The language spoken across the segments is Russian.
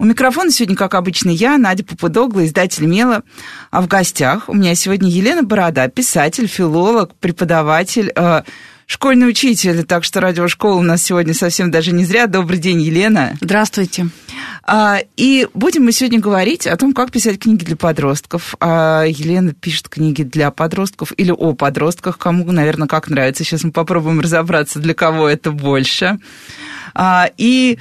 У микрофона сегодня, как обычно, я, Надя Попудогла, издатель «Мела». А в гостях у меня сегодня Елена Борода, писатель, филолог, преподаватель, э, школьный учитель. Так что радиошкола у нас сегодня совсем даже не зря. Добрый день, Елена. Здравствуйте. А, и будем мы сегодня говорить о том, как писать книги для подростков. А, Елена пишет книги для подростков или о подростках, кому, наверное, как нравится. Сейчас мы попробуем разобраться, для кого это больше. А, и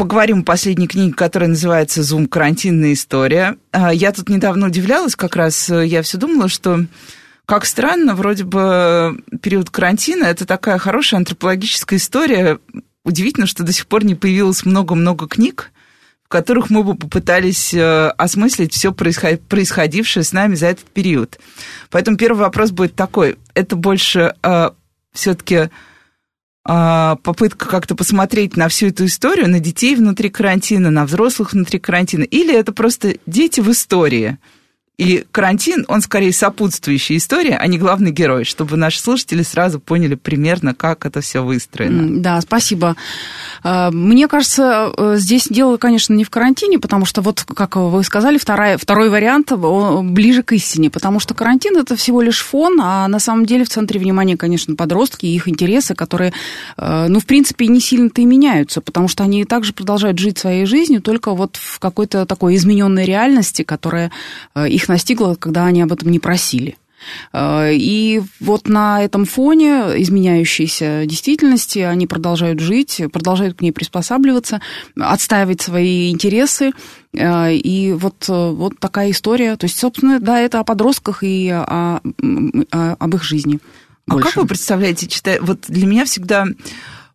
поговорим о последней книге, которая называется «Зум. Карантинная история». А, я тут недавно удивлялась, как раз э, я все думала, что как странно, вроде бы период карантина – это такая хорошая антропологическая история. Удивительно, что до сих пор не появилось много-много книг, в которых мы бы попытались э, осмыслить все происходившее с нами за этот период. Поэтому первый вопрос будет такой. Это больше э, все-таки попытка как-то посмотреть на всю эту историю, на детей внутри карантина, на взрослых внутри карантина, или это просто дети в истории – и карантин, он скорее сопутствующая история, а не главный герой, чтобы наши слушатели сразу поняли примерно, как это все выстроено. Да, спасибо. А, мне кажется, э, здесь дело, конечно, не в карантине, потому что вот, как вы сказали, вторая, второй вариант ближе к истине, потому что карантин это всего лишь фон, а на самом деле в центре внимания, конечно, подростки и их интересы, которые, э, ну, в принципе, не сильно-то и меняются, потому что они также продолжают жить своей жизнью, только вот в какой-то такой измененной реальности, которая э, их настигло, когда они об этом не просили. Э, и вот на этом фоне изменяющейся действительности они продолжают жить, продолжают к ней приспосабливаться, отстаивать свои интересы. Э, и вот, э, вот такая история. То есть, собственно, да, это о подростках и о, о, об их жизни. Больше. А как вы представляете, читая... Вот для меня всегда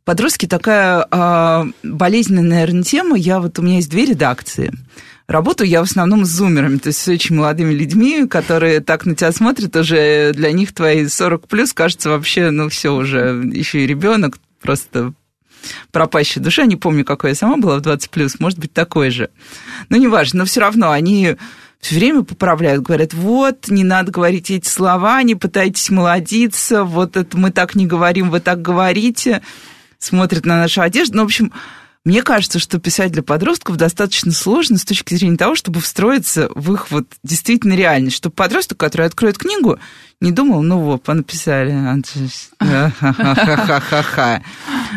подростки такая а, болезненная, наверное, тема. Я вот у меня есть две редакции. Работаю я в основном с зумерами, то есть с очень молодыми людьми, которые так на тебя смотрят, уже для них твои 40 плюс кажется вообще, ну все уже, еще и ребенок, просто пропащая душа. Не помню, какой я сама была в 20 плюс, может быть, такой же. Но неважно, но все равно они все время поправляют, говорят, вот, не надо говорить эти слова, не пытайтесь молодиться, вот это мы так не говорим, вы так говорите, смотрят на нашу одежду. Ну, в общем, мне кажется, что писать для подростков достаточно сложно с точки зрения того, чтобы встроиться в их вот действительно реальность. Чтобы подросток, который откроет книгу, не думал, ну вот, понаписали.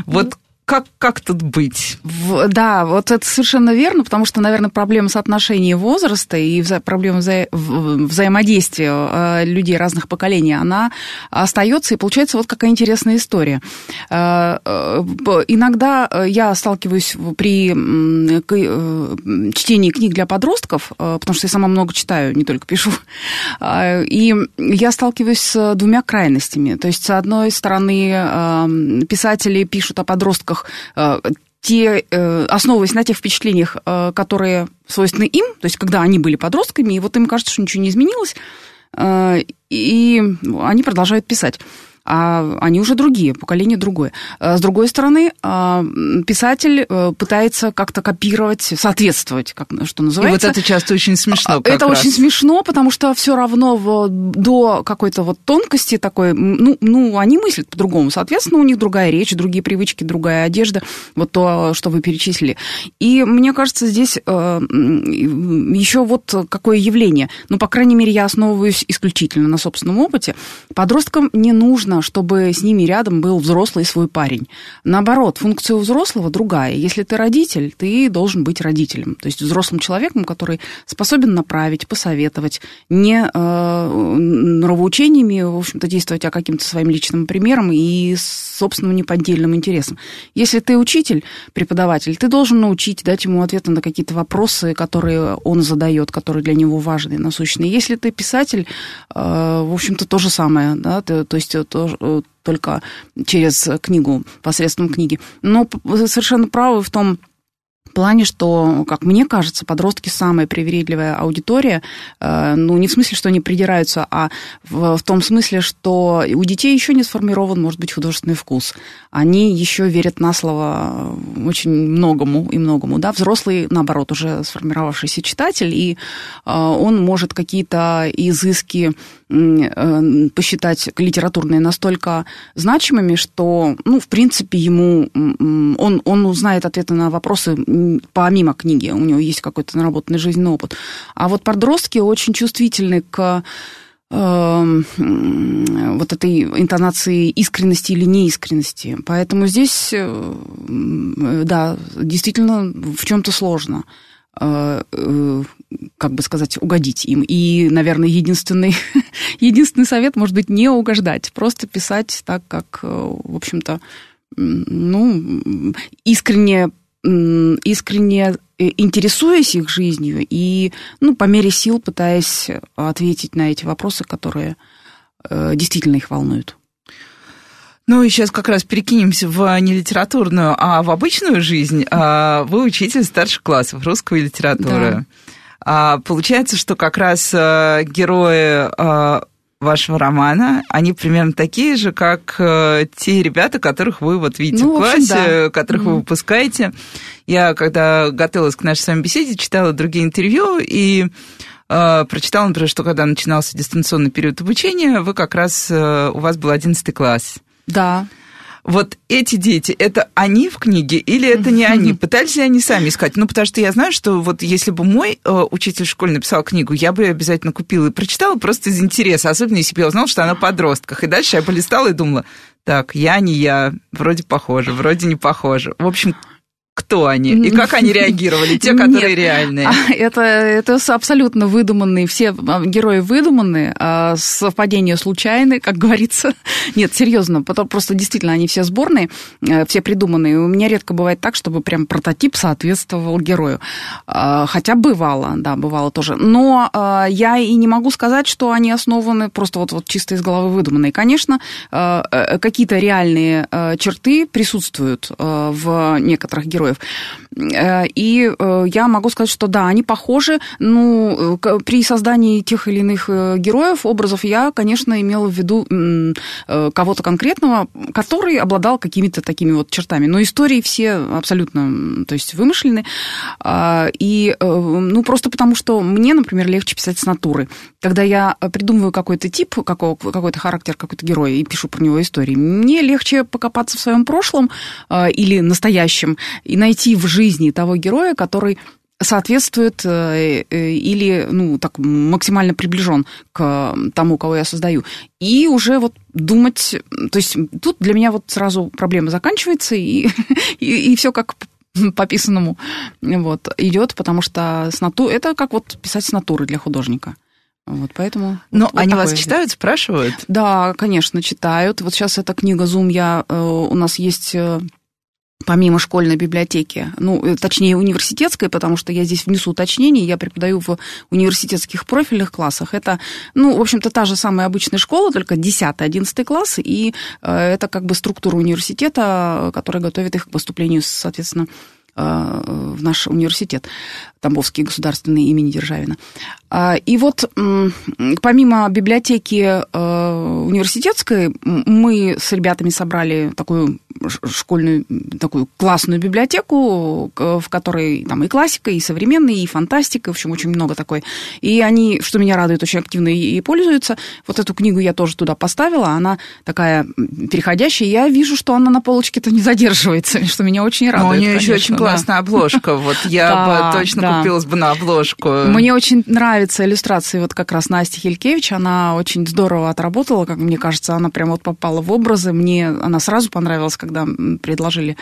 Вот как, как тут быть? В, да, вот это совершенно верно, потому что, наверное, проблема соотношения возраста и вза проблема вза взаимодействия э, людей разных поколений, она остается, и получается вот какая интересная история. Э, э, иногда я сталкиваюсь при чтении книг для подростков, потому что я сама много читаю, не только пишу, и я сталкиваюсь с двумя крайностями. То есть, с одной стороны, писатели пишут о подростках, во-первых, э, те, э, основываясь на тех впечатлениях, э, которые свойственны им, то есть когда они были подростками, и вот им кажется, что ничего не изменилось, и они продолжают писать а они уже другие, поколение другое. А с другой стороны, а, писатель э, пытается как-то копировать, соответствовать, как, что называется. И вот это часто очень смешно. Это раз. очень смешно, потому что все равно в, до какой-то вот тонкости такой, ну, ну, они мыслят по-другому. Соответственно, у них другая речь, другие привычки, другая одежда, вот то, что вы перечислили. И мне кажется, здесь э, еще вот какое явление. Ну, по крайней мере, я основываюсь исключительно на собственном опыте. Подросткам не нужно чтобы с ними рядом был взрослый свой парень. Наоборот, функция у взрослого другая. Если ты родитель, ты должен быть родителем. То есть взрослым человеком, который способен направить, посоветовать, не э, нравоучениями, в общем-то, действовать, а каким-то своим личным примером и собственным неподдельным интересом. Если ты учитель, преподаватель, ты должен научить, дать ему ответы на какие-то вопросы, которые он задает, которые для него важны, насущные. Если ты писатель, э, в общем-то, то же самое, да, то, то есть то, только через книгу, посредством книги. Но совершенно правы в том, в плане, что, как мне кажется, подростки самая привередливая аудитория, э, ну, не в смысле, что они придираются, а в, том смысле, что у детей еще не сформирован, может быть, художественный вкус. Они еще верят на слово очень многому и многому, да, взрослый, наоборот, уже сформировавшийся читатель, и э, он может какие-то изыски э, посчитать литературные настолько значимыми, что, ну, в принципе, ему он, он узнает ответы на вопросы помимо книги, у него есть какой-то наработанный жизненный опыт. А вот подростки очень чувствительны к эм, вот этой интонации искренности или неискренности. Поэтому здесь, э, да, действительно в чем-то сложно э, э, как бы сказать, угодить им. И, наверное, единственный, единственный совет может быть не угождать, просто писать так, как, в общем-то, ну, искренне искренне э, интересуясь их жизнью и, ну, по мере сил пытаясь ответить на эти вопросы, которые э, действительно их волнуют. Ну и сейчас как раз перекинемся в не литературную, а в обычную жизнь. А, вы учитель старших классов русской литературы. Да. А, получается, что как раз э, герои вашего романа, они примерно такие же, как э, те ребята, которых вы вот видите ну, в классе, общем, да. которых mm-hmm. вы выпускаете. Я, когда готовилась к нашей с вами беседе, читала другие интервью и э, прочитала, например, что когда начинался дистанционный период обучения, вы как раз, э, у вас был 11 класс. Да вот эти дети, это они в книге или это не они? Пытались ли они сами искать? Ну, потому что я знаю, что вот если бы мой э, учитель в школе написал книгу, я бы ее обязательно купила и прочитала просто из интереса, особенно если бы я узнала, что она о подростках. И дальше я полистала и думала, так, я не я, вроде похоже, вроде не похоже. В общем, кто они и как они реагировали, те, которые Нет, реальные. А, это, это абсолютно выдуманные, все а, герои выдуманные, а совпадения случайные, как говорится. Нет, серьезно, просто действительно они все сборные, э, все придуманные. У меня редко бывает так, чтобы прям прототип соответствовал герою. Хотя бывало, да, бывало тоже. Но я и не могу сказать, что они основаны просто вот, вот чисто из головы выдуманные. Конечно, э, какие-то реальные черты присутствуют в некоторых героях, героев. Э, и э, я могу сказать, что да, они похожи. Ну, при создании тех или иных э, героев, образов, я, конечно, имела в виду кого-то конкретного, который обладал какими-то такими вот чертами. Но истории все абсолютно, то есть, вымышлены. А, и, ну, просто потому, что мне, например, легче писать с натуры. Когда я придумываю какой-то тип, какой-то характер, какой-то герой и пишу про него истории, мне легче покопаться в своем прошлом или настоящем и найти в жизни того героя, который соответствует э, э, или, ну, так, максимально приближен к тому, кого я создаю. И уже вот думать, то есть тут для меня вот сразу проблема заканчивается, и, и, и все как по писанному вот, идет, потому что с нату... это как вот писать с натуры для художника. Вот, поэтому... Но вот, они вот вас читают, спрашивают? Да, конечно, читают. Вот сейчас эта книга «Зум» я... Э, у нас есть помимо школьной библиотеки, ну, э, точнее, университетской, потому что я здесь внесу уточнение, я преподаю в университетских профильных классах. Это, ну, в общем-то, та же самая обычная школа, только 10-11 класс, и э, это как бы структура университета, которая готовит их к поступлению, соответственно, э, в наш университет. Тамбовский государственный имени Державина. А, и вот помимо библиотеки э, университетской, мы с ребятами собрали такую школьную, такую классную библиотеку, в которой там и классика, и современная, и фантастика, в общем, очень много такой. И они, что меня радует, очень активно и пользуются. Вот эту книгу я тоже туда поставила, она такая переходящая, я вижу, что она на полочке-то не задерживается, что меня очень радует. Но у нее еще очень классная обложка, вот я бы точно да. купилась бы на обложку. Мне очень нравятся иллюстрации вот как раз Насти Хелькевич, она очень здорово отработала, как мне кажется, она прям вот попала в образы, мне она сразу понравилась, когда предложили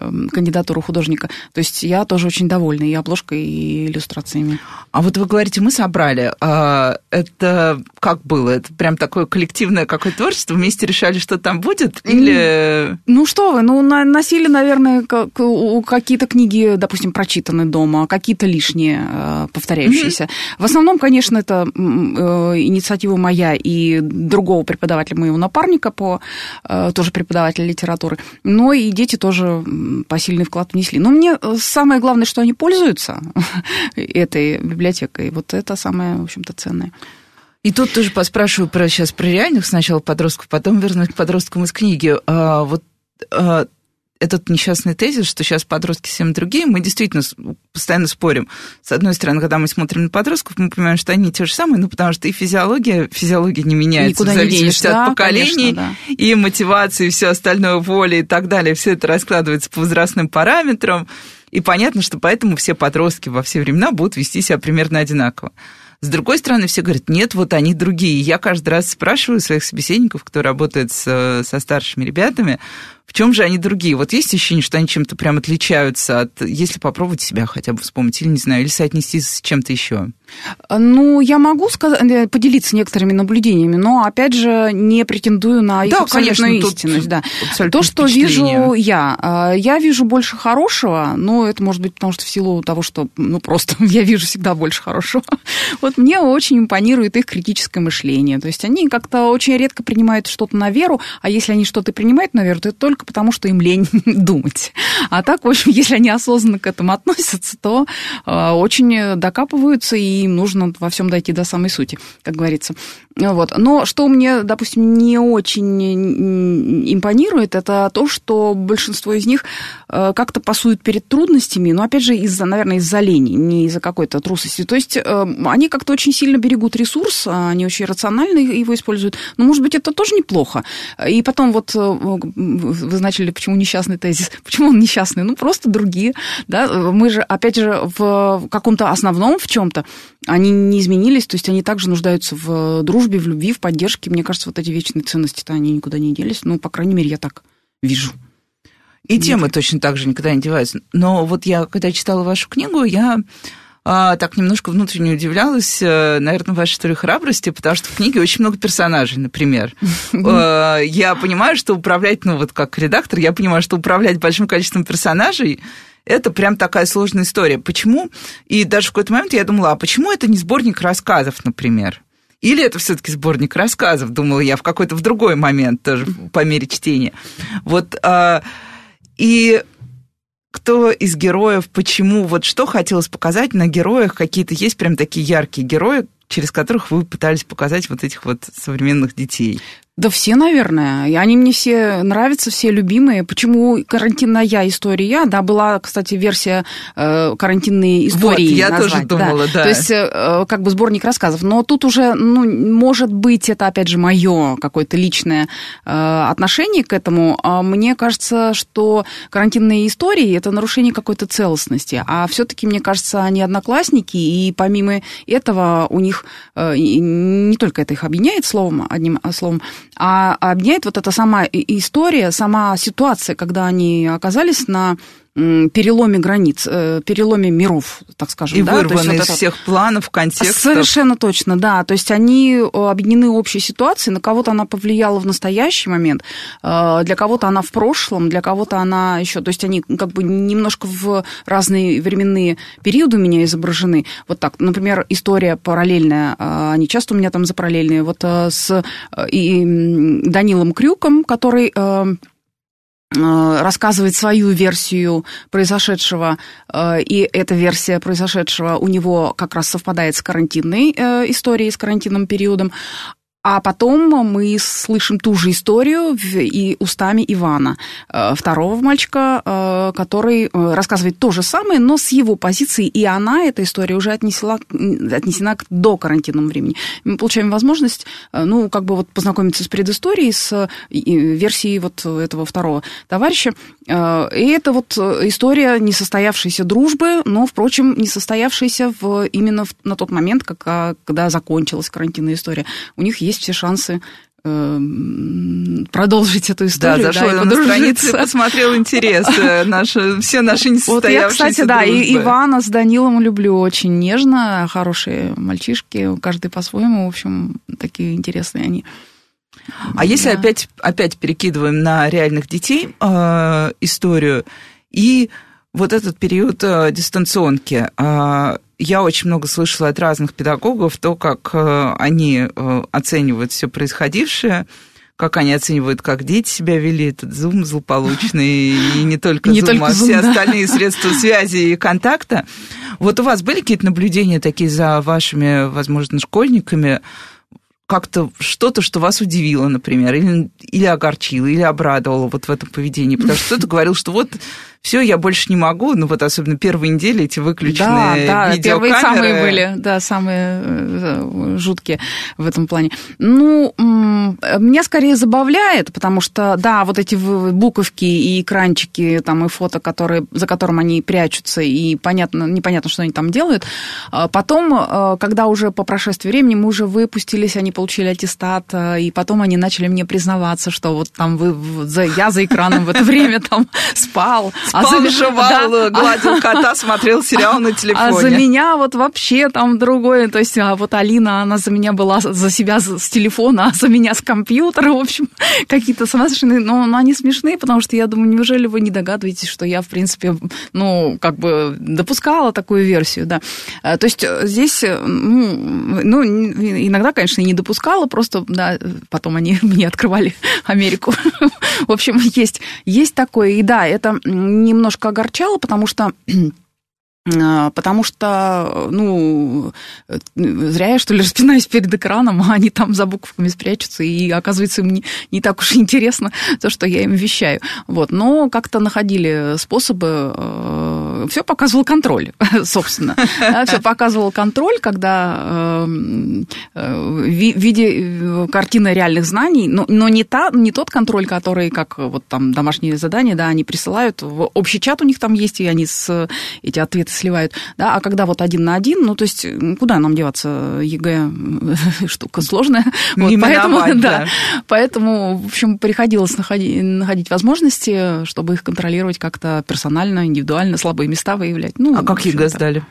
эм, кандидатуру художника. То есть я тоже очень довольна и обложкой, и иллюстрациями. А вот вы говорите, мы собрали. А, это как было? Это прям такое коллективное какое-то творчество? Вместе решали, что там будет? Или... Ну что вы, ну носили, наверное, какие-то книги, допустим, прочитаны дома, какие-то лишние, э, повторяющиеся. Mm-hmm. В основном, конечно, это э, инициатива моя и другого преподавателя, моего напарника по, э, тоже преподавателя литературы. Но и дети тоже посильный вклад внесли. Но мне э, самое главное, что они пользуются этой библиотекой. Вот это самое, в общем-то, ценное. И тут тоже поспрашиваю про сейчас про реальных сначала подростков, потом вернусь к подросткам из книги. А, вот а, этот несчастный тезис, что сейчас подростки совсем другие, мы действительно постоянно спорим. С одной стороны, когда мы смотрим на подростков, мы понимаем, что они те же самые, ну, потому что и физиология, физиология не меняется Никуда в зависимости не денешь, от да, поколений, конечно, да. и мотивации, и все остальное, воли и так далее. Все это раскладывается по возрастным параметрам. И понятно, что поэтому все подростки во все времена будут вести себя примерно одинаково. С другой стороны, все говорят, нет, вот они другие. Я каждый раз спрашиваю своих собеседников, кто работает с, со старшими ребятами, в чем же они другие? Вот есть ощущение, что они чем-то прям отличаются от... Если попробовать себя хотя бы вспомнить, или, не знаю, или соотнести с чем-то еще? Ну, я могу сказать, э, поделиться некоторыми наблюдениями, но, опять же, не претендую на их да, абсолютную конечно, истинность. Да. То, что вижу я, э, я вижу больше хорошего, но это может быть потому, что в силу того, что, ну, просто я вижу всегда больше хорошего. Вот мне очень импонирует их критическое мышление. То есть они как-то очень редко принимают что-то на веру, а если они что-то принимают на веру, то это только потому, что им лень думать. А так, в общем, если они осознанно к этому относятся, то э, очень докапываются, и им нужно во всем дойти до самой сути, как говорится. Вот. Но что мне, допустим, не очень импонирует, это то, что большинство из них э, как-то пасуют перед трудностями, но, опять же, из-за, наверное, из-за лени, не из-за какой-то трусости. То есть э, они как-то очень сильно берегут ресурс, они очень рационально его используют. Но, может быть, это тоже неплохо. И потом вот вы начали, почему несчастный тезис. Почему он несчастный? Ну, просто другие. Да? Мы же, опять же, в каком-то основном, в чем-то, они не изменились, то есть они также нуждаются в дружбе, в любви, в поддержке. Мне кажется, вот эти вечные ценности-то они никуда не делись. Ну, по крайней мере, я так вижу. И Нет. темы точно так же никуда не деваются. Но вот я, когда читала вашу книгу, я так немножко внутренне удивлялась, э, наверное, вашей истории храбрости, потому что в книге очень много персонажей, например. Э, я понимаю, что управлять, ну вот как редактор, я понимаю, что управлять большим количеством персонажей это прям такая сложная история. Почему? И даже в какой-то момент я думала, а почему это не сборник рассказов, например? Или это все-таки сборник рассказов, думала я в какой-то в другой момент тоже по мере чтения. Вот а, и кто из героев, почему, вот что хотелось показать на героях, какие-то есть прям такие яркие герои, через которых вы пытались показать вот этих вот современных детей? Да все, наверное. И они мне все нравятся, все любимые. Почему карантинная история? Да, была, кстати, версия э, карантинные истории. Вот, я назвать, тоже думала, да. да. То есть, э, как бы сборник рассказов. Но тут уже, ну, может быть, это, опять же, мое какое-то личное э, отношение к этому. А мне кажется, что карантинные истории это нарушение какой-то целостности. А все-таки, мне кажется, они одноклассники, и помимо этого у них э, не только это их объединяет словом, одним словом, а объединяет вот эта сама история, сама ситуация, когда они оказались на переломе границ, э, переломе миров, так скажем. И да? вырваны вот из это... всех планов, контекстов. Совершенно точно, да. То есть они э, объединены общей ситуацией, на кого-то она повлияла в настоящий момент, э, для кого-то она в прошлом, для кого-то она еще... То есть они как бы немножко в разные временные периоды у меня изображены. Вот так, например, история параллельная, они часто у меня там запараллельные, вот с и Данилом Крюком, который рассказывает свою версию произошедшего, э, и эта версия произошедшего у него как раз совпадает с карантинной э, историей, с карантинным периодом. А потом мы слышим ту же историю и устами Ивана, э, второго мальчика, э, который э, рассказывает то же самое, но с его позиции, и она, эта история, уже отнесла, отнесена к до карантинному времени. Мы получаем возможность, ну, как бы вот познакомиться с предысторией, с версией вот этого второго товарища. И это вот история несостоявшейся дружбы, но, впрочем, несостоявшейся в, именно в, на тот момент, как, когда закончилась карантинная история. У них есть все шансы э, продолжить эту историю. Да, зашел да, на страницу посмотрел интерес, э, наши, все наши несостоявшиеся Вот я, кстати, да, и Ивана с Данилом люблю очень нежно, хорошие мальчишки, каждый по-своему, в общем, такие интересные они. А да. если опять, опять перекидываем на реальных детей э, историю и вот этот период э, дистанционки, э, я очень много слышала от разных педагогов то, как э, они э, оценивают все происходившее, как они оценивают, как дети себя вели, этот зум злополучный, и не только зум, а все остальные средства связи и контакта. Вот у вас были какие-то наблюдения такие за вашими, возможно, школьниками, как-то что-то, что вас удивило, например, или, или огорчило, или обрадовало вот в этом поведении? Потому что кто-то говорил, что вот все, я больше не могу, ну вот особенно первые недели эти выключенные Да, да, первые видеокамеры. самые были, да, самые э, жуткие в этом плане. Ну, меня скорее забавляет, потому что, да, вот эти буковки и экранчики, там, и фото, которые, за которым они прячутся, и понятно, непонятно, что они там делают. А Потом, э, когда уже по прошествии времени мы уже выпустились, они получили аттестат, э, и потом они начали мне признаваться, что вот там вы, за- я за экраном в это время там спал. а за жевал, да, гладил кота, смотрел сериал на телефоне. а за меня вот вообще там другое. То есть, а вот Алина, она за меня была за себя с телефона, а за меня с компьютера. В общем, какие-то сумасшедшие. Но, но они смешные, потому что я думаю, неужели вы не догадываетесь, что я, в принципе, ну, как бы допускала такую версию, да. А, То есть э, здесь, э, ну, ну, иногда, конечно, не допускала, просто, да, потом они мне открывали Америку. В общем, есть, есть такое. И да, это немножко огорчало, потому что Потому что, ну, э, зря я, что ли, распинаюсь перед экраном, а они там за буквами спрячутся, и оказывается, им не, не так уж интересно то, что я им вещаю. Вот. Но как-то находили способы, все показывал контроль, собственно. Все показывал контроль, когда э, э, в ви- в виде э, картины реальных знаний, но, не, тот контроль, который, как вот там домашние задания, да, они присылают, общий чат у них там есть, и они с, эти ответы сливают, да, а когда вот один на один, ну, то есть, куда нам деваться, ЕГЭ штука сложная, вот, поэтому, да, да. поэтому, в общем, приходилось находить, находить возможности, чтобы их контролировать как-то персонально, индивидуально, слабые места выявлять. Ну, А как ЕГЭ сдали?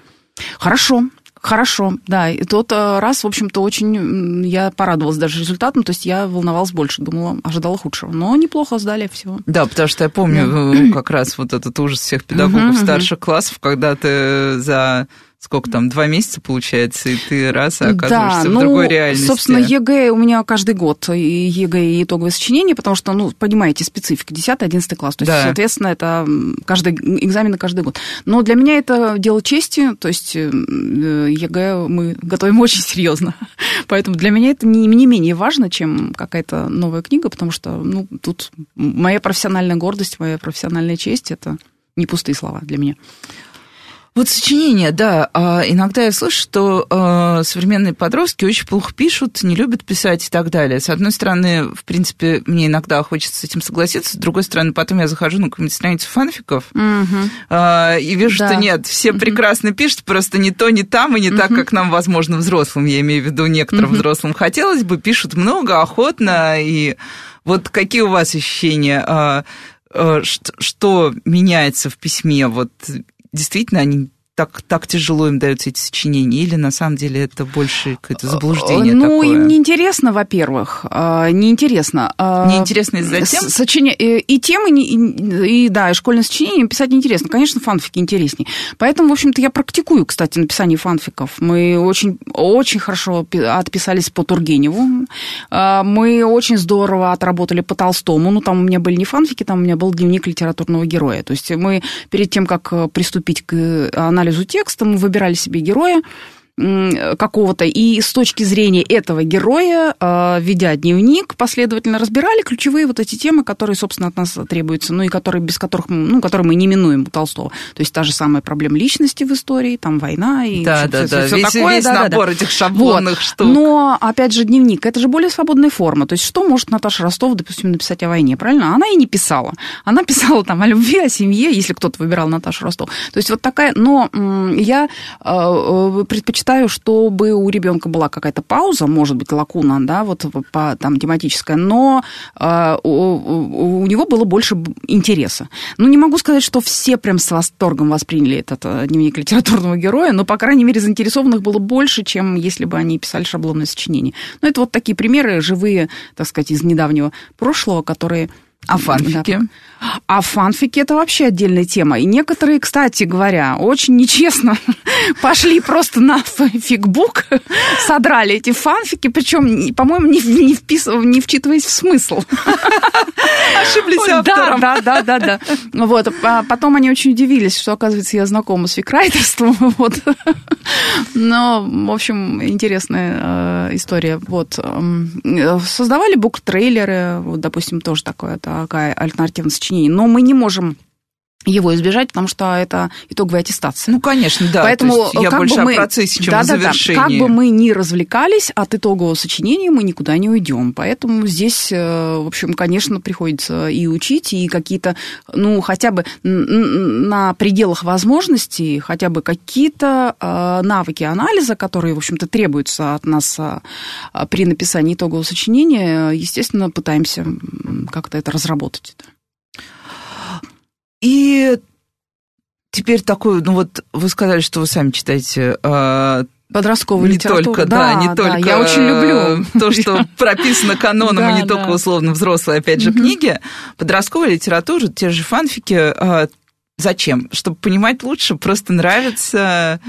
Хорошо, хорошо, да. И тот э, раз, в общем-то, очень я порадовалась даже результатом, то есть я волновалась больше, думала, ожидала худшего. Но неплохо сдали всего. Да, потому что я помню э, как раз вот этот ужас всех педагогов старших классов, когда ты за сколько там, два месяца получается, и ты раз и оказываешься да, в ну, другой реальности. собственно, ЕГЭ у меня каждый год, и ЕГЭ, и итоговое сочинение, потому что, ну, понимаете, специфика, 10-11 класс, то есть, Да. соответственно, это каждый экзамены каждый год. Но для меня это дело чести, то есть э, ЕГЭ мы готовим очень серьезно, поэтому для меня это не, не менее важно, чем какая-то новая книга, потому что, ну, тут моя профессиональная гордость, моя профессиональная честь, это не пустые слова для меня. Вот сочинение, да. А иногда я слышу, что э, современные подростки очень плохо пишут, не любят писать и так далее. С одной стороны, в принципе, мне иногда хочется с этим согласиться, с другой стороны, потом я захожу на какую-нибудь страницу фанфиков э, и вижу, Да. что нет, все прекрасно пишут, просто не то, не там, и не так, как нам, возможно, взрослым, я имею в виду некоторым взрослым хотелось бы, пишут много, охотно, и вот какие у вас ощущения, что, что меняется в письме, вот действительно они так, так тяжело им даются эти сочинения, или на самом деле это больше какое-то заблуждение Ну, такое? им неинтересно, во-первых. а, Неинтересно. А, Неинтересно из-за тем? сочиня- э, И темы, и, и, да, и школьное сочинение писать неинтересно. Конечно, фанфики интереснее. Поэтому, в общем-то, я практикую, кстати, написание фанфиков. Мы очень, очень хорошо пи- отписались по Тургеневу. А, Мы очень здорово отработали по Толстому. Ну, там у меня были не фанфики, там у меня был дневник литературного героя. То есть мы перед тем, как приступить к э, анализу текста, мы выбирали себе героя, какого-то, и с точки зрения этого героя, э, ведя дневник, последовательно разбирали ключевые вот эти темы, которые, собственно, от нас требуются, ну и которые, без которых, ну, которые мы не минуем у Толстого. То есть та же самая проблема личности в истории, там война и Да, всё- да, всё- да, всё весь, такое. весь Да-да-да. набор этих шаблонных Вот. штук. Но, опять же, дневник, это же более свободная форма. То есть что может Наташа Ростова, допустим, написать о войне, правильно? Она и не писала. Она писала там о любви, о семье, если кто-то выбирал Наташу Ростову. То есть вот такая... Но я э, предпочитаю, чтобы у ребенка была какая-то пауза, может быть, лакуна, да, вот по, там тематическая, но э, у, у- него было больше интереса. Ну, не могу сказать, что все прям с восторгом восприняли этот э, дневник литературного героя, но, по крайней мере, заинтересованных было больше, чем если бы они писали шаблонное сочинение. Ну, это вот такие примеры живые, так сказать, из недавнего прошлого, которые А фанфики? Да. А фанфики это вообще отдельная тема. И некоторые, кстати говоря, очень нечестно пошли просто на фигбук, содрали эти фанфики, причем, по-моему, не, не, вписыв, не вчитываясь в смысл. Ошиблись автором. Да, да, да, да. да. Вот. А потом они очень удивились, что, оказывается, я знакома с фикрайтерством. Вот. Но, в общем, интересная э, история. Вот. Создавали бук-трейлеры, вот, допустим, тоже такое, такая альтернативное сочинение. Но мы не можем его избежать, потому что это итоговая аттестация. Ну, конечно, да. Поэтому я как больше бы мы, о процессе, чем да, о завершении. Да, как бы мы ни развлекались, от итогового сочинения мы никуда не уйдем. Поэтому здесь, э, в общем, конечно, приходится и учить, и какие-то, ну, хотя бы на пределах возможностей, хотя бы какие-то э, навыки анализа, которые, в общем-то, требуются от нас э, при написании итогового сочинения, естественно, пытаемся как-то это разработать. И теперь такой, ну вот вы сказали, что вы сами читаете э, Подростковую не литературу. только, да, да не да, только я очень люблю то, что прописано каноном, и Да, не только условно взрослые, опять же, книги. Подростковая литература, те же фанфики. э, Зачем? Чтобы понимать лучше, просто нравится,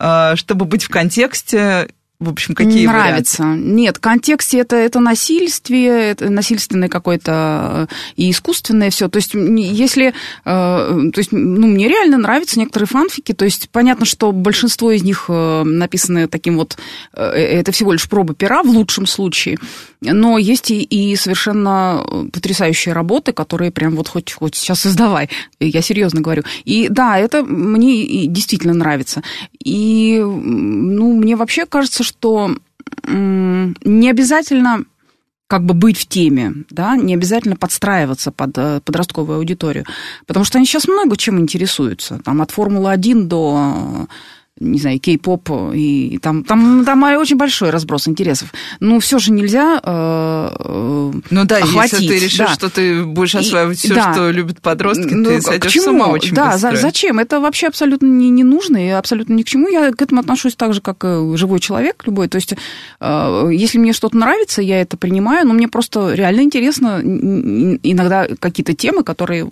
э, чтобы быть в контексте. В общем, какие Нравится. Нет, в контексте это, это насильствие, это насильственное какое-то э, и искусственное все. То есть, если... э, То есть, ну, мне реально нравятся некоторые фанфики. То есть, понятно, что большинство из них э, написаны таким вот... Это всего лишь проба пера в лучшем случае. Но есть и, и совершенно потрясающие работы, которые прям вот хоть, хоть сейчас издавай. Я серьезно говорю. И да, это мне действительно нравится. И, ну, мне вообще кажется, что м, не обязательно как бы быть в теме, да, не обязательно подстраиваться под э, подростковую аудиторию, потому что они сейчас много чем интересуются, там от Формулы-1 до не знаю, кей-поп, и, и там, там, там очень большой разброс интересов. Ну, все же нельзя э, э, Ну да, охватить. если ты решишь, да. что ты будешь И- осваивать все, да. что любят подростки, Ну, ты сойдешь с ума очень Да, быстро. за- зачем? Это вообще абсолютно не, не нужно и абсолютно ни к чему. Я к этому отношусь так же, как и живой человек любой. То есть, э, если мне что-то нравится, я это принимаю, но мне просто реально интересно иногда какие-то темы, которые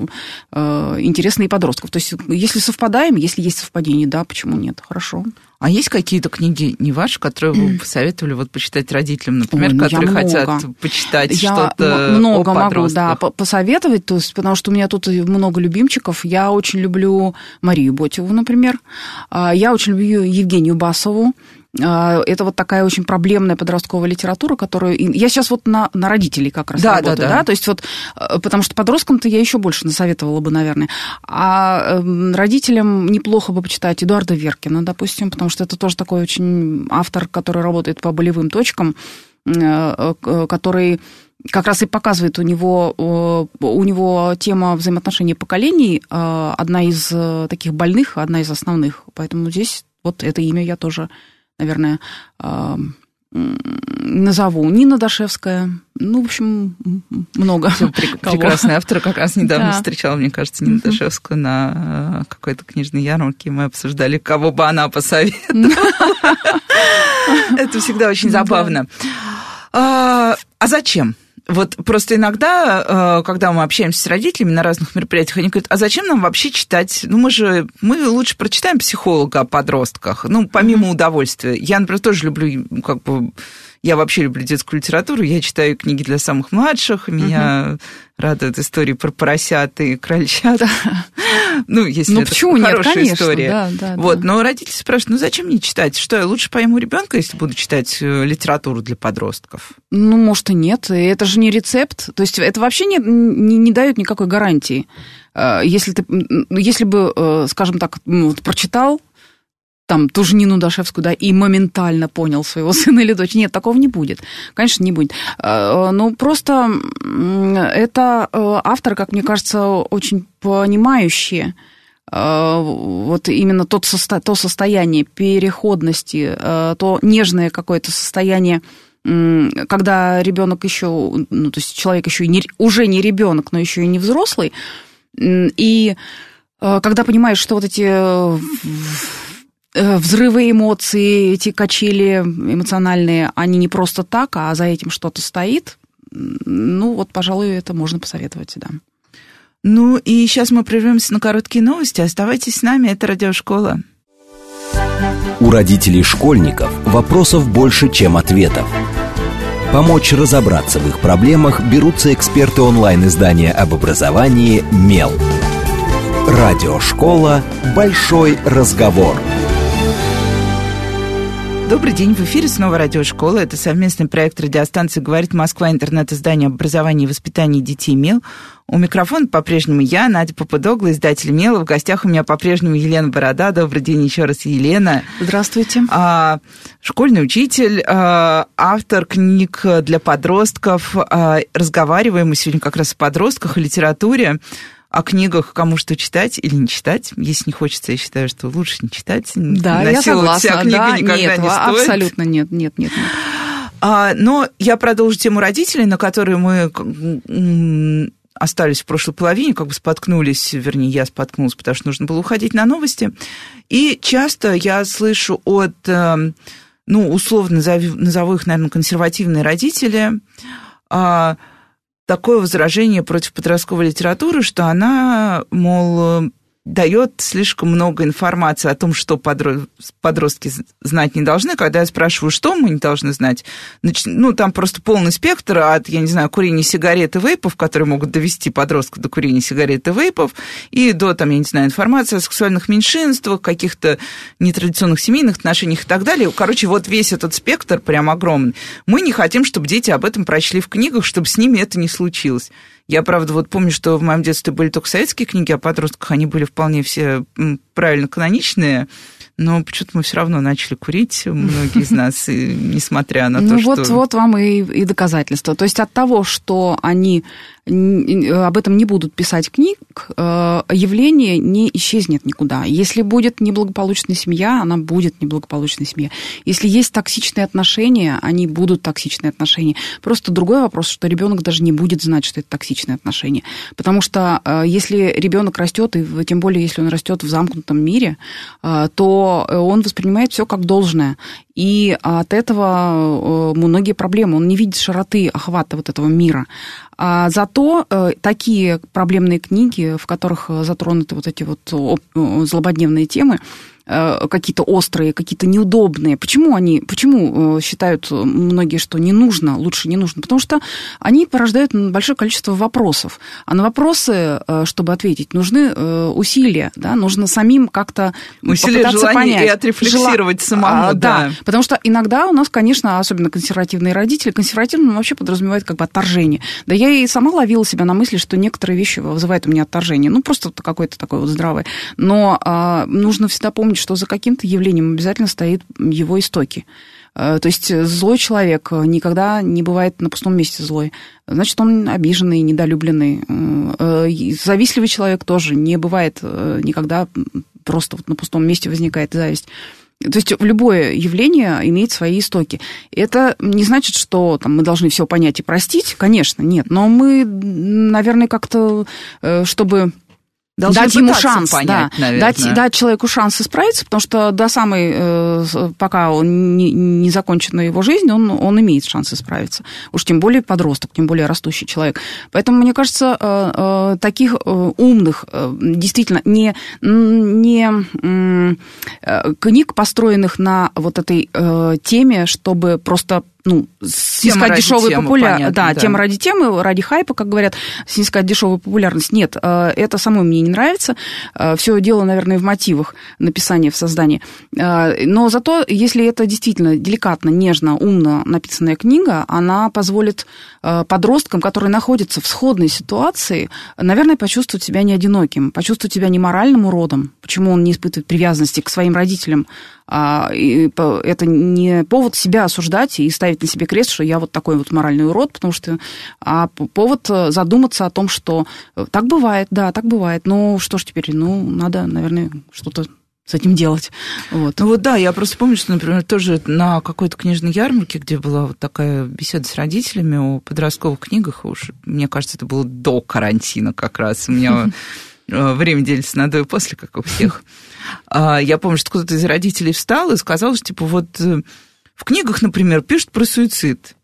э, интересны и подростков. То есть, если совпадаем, если есть совпадение, да, почему нет? Хорошо. А есть какие-то книги не ваши, которые вы посоветовали вот почитать родителям, например, Ой, ну которые много. хотят почитать Я что-то много о могу, да, по- посоветовать, то есть, потому что у меня тут много любимчиков. Я очень люблю Марию Ботеву, например. А, Я очень люблю Евгению Басову. А, Это вот такая очень проблемная подростковая литература, которую... Я сейчас вот на, на родителей как раз Да, работаю, да, да, да. То есть вот, э, потому что подросткам-то я еще больше насоветовала бы, наверное. А эм, родителям неплохо бы почитать Эдуарда Веркина, допустим, потому что это тоже такой очень автор, который работает по болевым точкам, э, э, который как раз и показывает у него, у него тема взаимоотношений поколений одна из таких больных, одна из основных. Поэтому здесь вот это имя я тоже, наверное, м, назову. Нина Дашевская. Ну, в общем, много. Всё, прек- прекрасный автор. Как раз недавно Да. встречала, мне кажется, Нину Дашевскую на э, какой-то книжной ярмарке. Мы обсуждали, кого бы она посоветовала. Это всегда очень забавно. А а зачем? Вот просто иногда, э, когда мы общаемся с родителями на разных мероприятиях, они говорят, а зачем нам вообще читать? Ну, мы же, мы лучше прочитаем психолога о подростках, ну, помимо удовольствия. Я, например, тоже люблю, как бы, я вообще люблю детскую литературу, я читаю книги для самых младших, меня радуют истории про поросят и крольчат. Ну, если Ну, это почему нет? хорошая Конечно, история. да, да, Вот, да. но родители спрашивают, ну, зачем мне читать? Что, я лучше пойму ребенка, если буду читать э, литературу для подростков? Ну, может, и нет. Это же не рецепт. То есть это вообще не, не, не дает никакой гарантии. Э, Если, ты, если бы, э, скажем так, ну, вот прочитал там ту же Нину Дашевскую, да, и моментально понял своего сына или дочь. Нет, такого не будет. Конечно, не будет. Э, Ну, просто это э, автор, как мне кажется, очень понимающий э, вот именно тот то состояние переходности, то нежное какое-то состояние, когда ребенок еще, ну, то есть человек еще не, уже не ребенок, но еще и не взрослый, и когда понимаешь, что вот эти взрывы эмоций, эти качели эмоциональные, они не просто так, а за этим что-то стоит, ну, вот, пожалуй, это можно посоветовать, да. Ну, и сейчас мы прервемся на короткие новости. Оставайтесь с нами, это Радиошкола. У родителей школьников вопросов больше, чем ответов. Помочь разобраться в их проблемах берутся эксперты онлайн-издания об образовании «Мел». Радиошкола «Большой разговор». Добрый день, в эфире снова радиошкола. Это совместный проект радиостанции «Говорит Москва», интернет-издание об образовании и воспитании детей МЕЛ. У микрофона по-прежнему я, Надя Попудогла, издатель МЕЛа. В гостях у меня по-прежнему Елена Борода. Добрый день еще раз, Елена. Здравствуйте. А, школьный учитель, а, автор книг для подростков. А, разговариваем мы сегодня как раз о подростках и литературе о книгах, кому что читать или не читать. Если не хочется, я считаю, что лучше не читать. Да, я согласна. Вся книга да, никогда нет, не стоит. абсолютно нет, нет, нет. нет. А, но я продолжу тему родителей, на которую мы остались в прошлой половине, как бы споткнулись, вернее, я споткнулась, потому что нужно было уходить на новости. И часто я слышу от, эм, ну, условно назову их, наверное, консервативные родители, а, такое возражение против подростковой литературы, что она, мол, дает слишком много информации о том, что подростки знать не должны. Когда я спрашиваю, что мы не должны знать, ну, там просто полный спектр от, я не знаю, курения сигарет и вейпов, которые могут довести подростков до курения сигарет и вейпов, и до, там, я не знаю, информации о сексуальных меньшинствах, каких-то нетрадиционных семейных отношениях и так далее. Короче, вот весь этот спектр прям огромный. Мы не хотим, чтобы дети об этом прочли в книгах, чтобы с ними это не случилось. Я, правда, вот помню, что в моем детстве были только советские книги о подростках, они были вполне все правильно каноничные, но почему-то мы все равно начали курить, многие из нас, несмотря на то, ну, что... Вот, вот вам и, и доказательства. То есть от того, что они об этом не будут писать книг, э, явление не исчезнет никуда. Если будет неблагополучная семья, она будет неблагополучная семья. Если есть токсичные отношения, они будут токсичные отношения. Просто другой вопрос, что ребенок даже не будет знать, что это токсичные отношения. Потому что э, если ребенок растет, и тем более если он растет в замкнутом мире, э, он воспринимает все как должное. И от этого многие проблемы. Он не видит широты охвата вот этого мира. А зато э, такие проблемные книги, в которых затронуты вот эти вот злободневные темы, Э, какие-то острые, какие-то неудобные. Почему они, почему э, считают многие, что не нужно, лучше не нужно? Потому что они порождают большое количество вопросов. А на вопросы, э, чтобы ответить, нужны усилия, да, нужно самим как-то усилия, желание понять. и отрефлексировать Жела... самому, а, да. да. Потому что иногда у нас, конечно, особенно консервативные родители, консервативным вообще подразумевает как бы отторжение. Да я и сама ловила себя на мысли, что некоторые вещи вызывают у меня отторжение. Ну, просто какое-то такое вот здравое. Но а, нужно всегда помнить, что за каким-то явлением обязательно стоит его истоки. Э, то есть злой человек никогда не бывает на пустом месте злой. Значит, он обиженный, недолюбленный. Э, завистливый человек тоже не бывает э, никогда просто вот на пустом месте возникает зависть. То есть любое явление имеет свои истоки. Это не значит, что там, мы должны все понять и простить, конечно, нет. Но мы, наверное, как-то, чтобы Должны дать ему шанс, понять, да, дать, дать человеку шанс исправиться, потому что до самой, э, пока он не, не закончена его жизнь, он, он имеет шанс исправиться. Уж тем более подросток, тем более растущий человек. Поэтому, мне кажется, э, э, таких умных, действительно, не, не книг, построенных на вот этой теме, чтобы просто ну, снискать дешевую популярность. Да, да, тема ради темы, ради хайпа, как говорят, снискать дешевую популярность. Нет, э, это самой мне не нравится. Э, Все дело, наверное, в мотивах написания, в создании. Э, но зато, если это действительно деликатно, нежно, умно написанная книга, она позволит подросткам, которые находятся в сходной ситуации, наверное, почувствовать себя не одиноким, почувствовать себя не моральным уродом, почему он не испытывает привязанности к своим родителям, а, это не повод себя осуждать и ставить на себе крест, что я вот такой вот моральный урод, потому что а повод э, задуматься о том, что э, так бывает, да, так бывает. Ну, что ж теперь, ну, надо, наверное, что-то с этим делать. Вот. Ну вот да, я просто помню, что, например, тоже на какой-то книжной ярмарке, где была вот такая беседа с родителями о подростковых книгах, уж, мне кажется, это было до карантина как раз. У меня э, время делится на до и после, как у всех. А, я помню, что кто-то из родителей встал и сказал, что, типа, вот э, в книгах, например, пишут про суицид.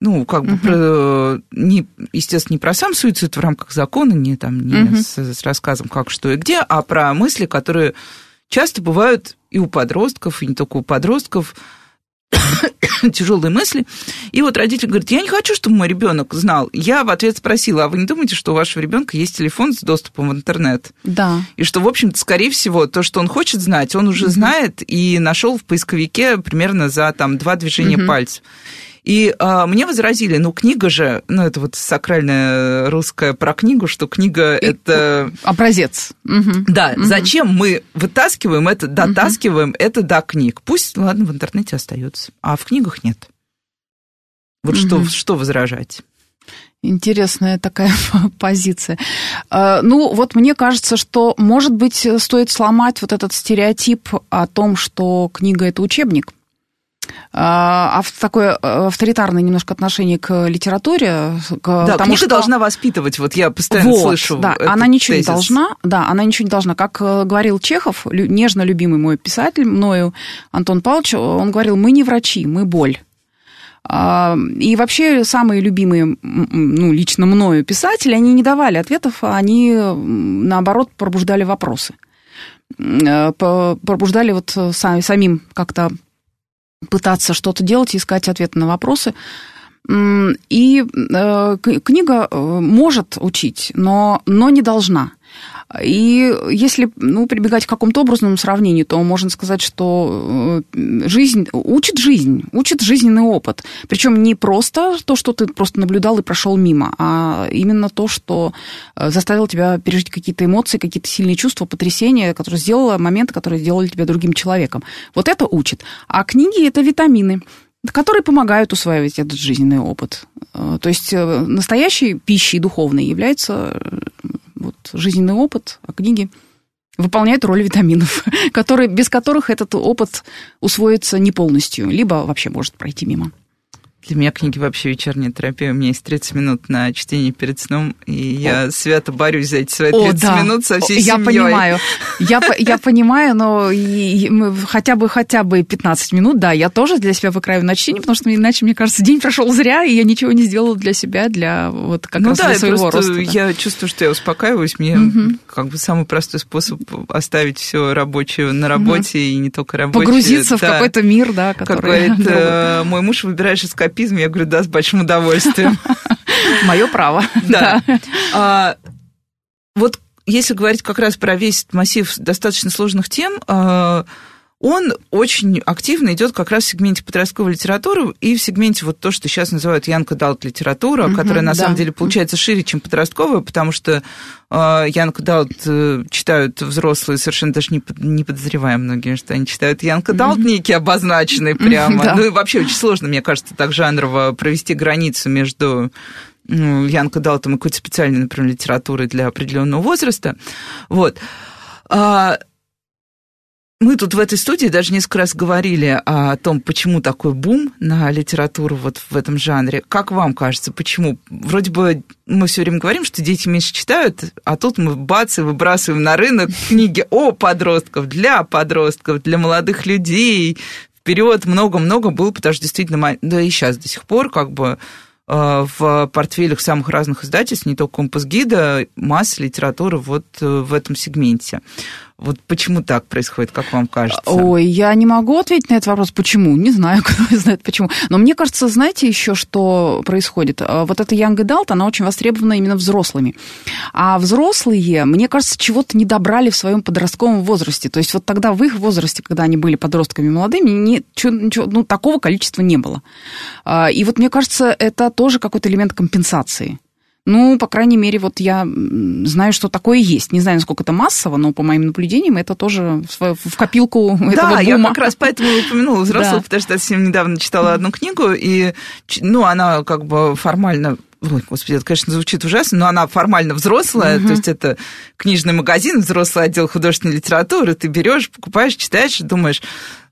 ну, как бы, про, не, естественно, не про сам суицид в рамках закона, не, там, не угу. с, с рассказом, как, что и где, а про мысли, которые часто бывают и у подростков, и не только у подростков, тяжелые мысли. И вот родитель говорит, я не хочу, чтобы мой ребенок знал. Я в ответ спросила, а вы не думаете, что у вашего ребенка есть телефон с доступом в интернет? Да. И что, в общем-то, скорее всего, то, что он хочет знать, он уже mm-hmm. знает и нашел в поисковике примерно за там два движения mm-hmm. пальцев. И а, мне возразили, ну, книга же, ну, это вот сакральная русская про книгу, что книга И это... Образец. Угу. Да, угу. зачем мы вытаскиваем это, дотаскиваем угу. это до книг? Пусть, ладно, в интернете остается, а в книгах нет. Вот угу. что, что возражать? Интересная такая позиция. А, ну, вот мне кажется, что, может быть, стоит сломать вот этот стереотип о том, что книга – это учебник. А, такое э, авторитарное немножко отношение к литературе. К да, тому, книга что... должна воспитывать, вот я постоянно вот, слышу Да, она ничего тезис. не должна, да, она ничего не должна. Как э, говорил Чехов, нежно любимый мой писатель, мною Антон Павлович, он говорил, мы не врачи, мы боль. А, и вообще самые любимые, ну, лично мною писатели, они не давали ответов, они, наоборот, пробуждали вопросы. Э, пробуждали вот самим как-то пытаться что-то делать, искать ответы на вопросы. И э, книга э, может учить, но, но не должна. И если ну, прибегать к какому-то образному сравнению, то можно сказать, что э, жизнь учит жизнь, учит жизненный опыт. Причем не просто то, что ты просто наблюдал и прошел мимо, а именно то, что э, заставило тебя пережить какие-то эмоции, какие-то сильные чувства, потрясения, которые сделало моменты, которые сделали тебя другим человеком. Вот это учит. А книги это витамины которые помогают усваивать этот жизненный опыт. Э, то есть настоящей пищей духовной является вот жизненный опыт, а книги выполняют роль витаминов, которые, без которых этот опыт усвоится не полностью, либо вообще может пройти мимо. Для меня книги вообще вечерняя терапия. У меня есть 30 минут на чтение перед сном, и я О. свято борюсь за эти свои 30 О, да. минут со всей я семьей. Понимаю. Я, я понимаю, но хотя бы, хотя бы 15 минут, да, я тоже для себя выкраиваю на чтение, потому что иначе, мне кажется, день прошел зря, и я ничего не сделала для себя, для вот как ну раз да, для своего просто роста. Я чувствую, что я успокаиваюсь. Мне угу. как бы самый простой способ оставить все рабочее на работе, угу. и не только рабочее. Погрузиться да. в какой-то мир, да, который... Как говорит э, мой муж, выбираешь эскапизм, я говорю, да, с большим удовольствием. Мое право. Да. А, вот если говорить как раз про весь массив достаточно сложных тем, а, он очень активно идет как раз в сегменте подростковой литературы и в сегменте вот то, что сейчас называют Янка Далт литература, угу, которая на да. самом деле получается шире, чем подростковая, потому что э, а, Янка Далт э, читают взрослые, совершенно даже не, не подозревая многие, что они читают Янка Далт угу. некий обозначенный прямо. Да. Ну и вообще очень сложно, мне кажется, так жанрово провести границу между ну, Янка Далтом и какой-то специальной, например, литературой для определенного возраста. Вот. Мы тут в этой студии даже несколько раз говорили о том, почему такой бум на литературу вот в этом жанре. Как вам кажется, почему? Вроде бы мы все время говорим, что дети меньше читают, а тут мы бац и выбрасываем на рынок книги о подростков, для подростков, для молодых людей. Вперед много-много было, потому что действительно, да и сейчас до сих пор как бы э, в портфелях самых разных издательств, не только компас-гида, масса литературы вот э, в этом сегменте. Вот почему так происходит, как вам кажется? Ой, я не могу ответить на этот вопрос, почему. Не знаю, кто знает почему. Но мне кажется, знаете еще, что происходит? А, вот эта Young Adult, она очень востребована именно взрослыми. А взрослые, мне кажется, чего-то не добрали в своем подростковом возрасте. То есть вот тогда в их возрасте, когда они были подростками молодыми, ничего, ну, такого количества не было. А, и вот мне кажется, это тоже какой-то элемент компенсации. Ну, по крайней мере, вот я знаю, что такое есть. Не знаю, насколько это массово, но по моим наблюдениям это тоже в копилку да, этого бума. я как раз поэтому упомянула взрослых, да. потому что я совсем недавно читала одну книгу, и, ну, она как бы формально Ой, господи, это, конечно, звучит ужасно, но она формально взрослая, угу. то есть это книжный магазин, взрослый отдел художественной литературы, ты берешь, покупаешь, читаешь, думаешь,